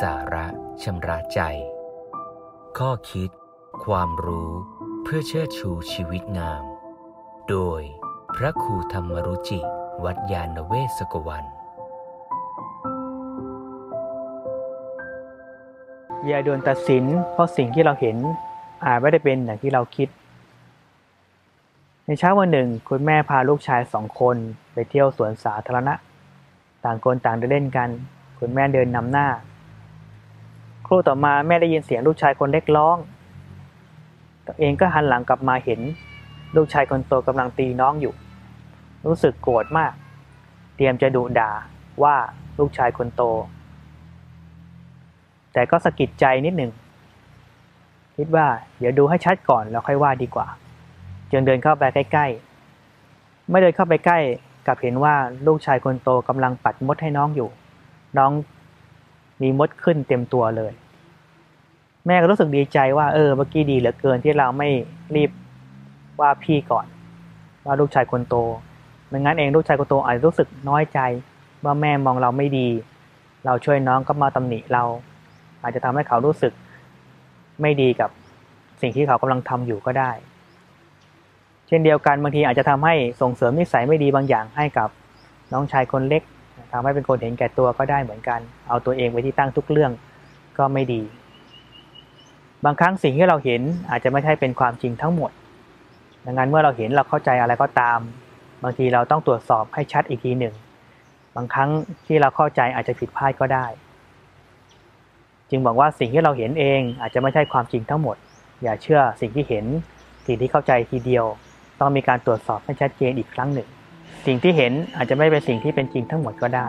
สาระชำระใจ ข้อคิด ความรู้เพื่อเชิดชูชีวิตงาม โดยพระครูธรรมรุจิ วัดยาณเวศกวันอย่าด่วนตัดสิน เพราะสิ่งที่เราเห็นอาจไม่ได้เป็นอย่างที่เราคิด ในเช้าวันหนึ่ง คุณแม่พาลูกชายสองคนไปเที่ยวสวนสาธารณะ ต่างคนต่างเดินเล่นกัน คุณแม่เดินนำหน้า รู่ต่อมาแม่ได้ยินเสียงลูกชายคนเล็กร้องตัวเองก็หันหลังกลับมาเห็น ลูกชายคนโตกำลังตีน้องอยู่ รู้สึกโกรธมาก เตรียมจะดุด่าว่าลูกชายคนโต แต่ก็สะกิดใจนิดหนึ่งคิดว่าเดี๋ยวดูให้ชัดก่อนแล้วค่อยว่าดีกว่า จึงเดินเข้าไปใกล้ ๆ ไม่เดินเข้าไปใกล้กลับเห็นว่าลูกชายคนโตกำลังปัดมดให้น้องอยู่ น้องมีมดขึ้นเต็มตัวเลย แม่ก็รู้สึกดีใจว่าเออเมื่อกี้ดีเหลือเกินที่เราไม่รีบว่าพี่ก่อน ว่าลูกชายคนโตไม่งั้นเองลูกชายคนโตอาจจะรู้สึกน้อยใจ ว่าแม่มองเราไม่ดี เราช่วยน้องก็มาตำหนิเรา อาจจะทำให้เขารู้สึกไม่ดีกับสิ่งที่เขากำลังทำอยู่ก็ได้ เช่นเดียวกันบางทีอาจจะทำให้ส่งเสริมนิสัยไม่ดีบางอย่างให้กับน้องชายคนเล็กทำให้เป็นคนเห็นแก่ตัวก็ได้เหมือนกัน เอาตัวเองไว้ที่ตั้งทุกเรื่องก็ไม่ดี บางครั้งสิ่งที่เราเห็นอาจจะไม่ใช่เป็นความจริงทั้งหมด ดังนั้นเมื่อเราเห็นเราเข้าใจอะไรก็ตาม บางทีเราต้องตรวจสอบให้ชัดอีกทีหนึ่ง บางครั้งที่เราเข้าใจอาจจะผิดพลาดก็ได้ จึงบอกว่าสิ่งที่เราเห็นเองอาจจะไม่ใช่ความจริงทั้งหมด อย่าเชื่อสิ่งที่เห็น สิ่งที่เข้าใจทีเดียว ต้องมีการตรวจสอบให้ชัดเจนอีกครั้งหนึ่ง สิ่งที่เห็นอาจจะไม่เป็นสิ่งที่เป็นจริงทั้งหมดก็ได้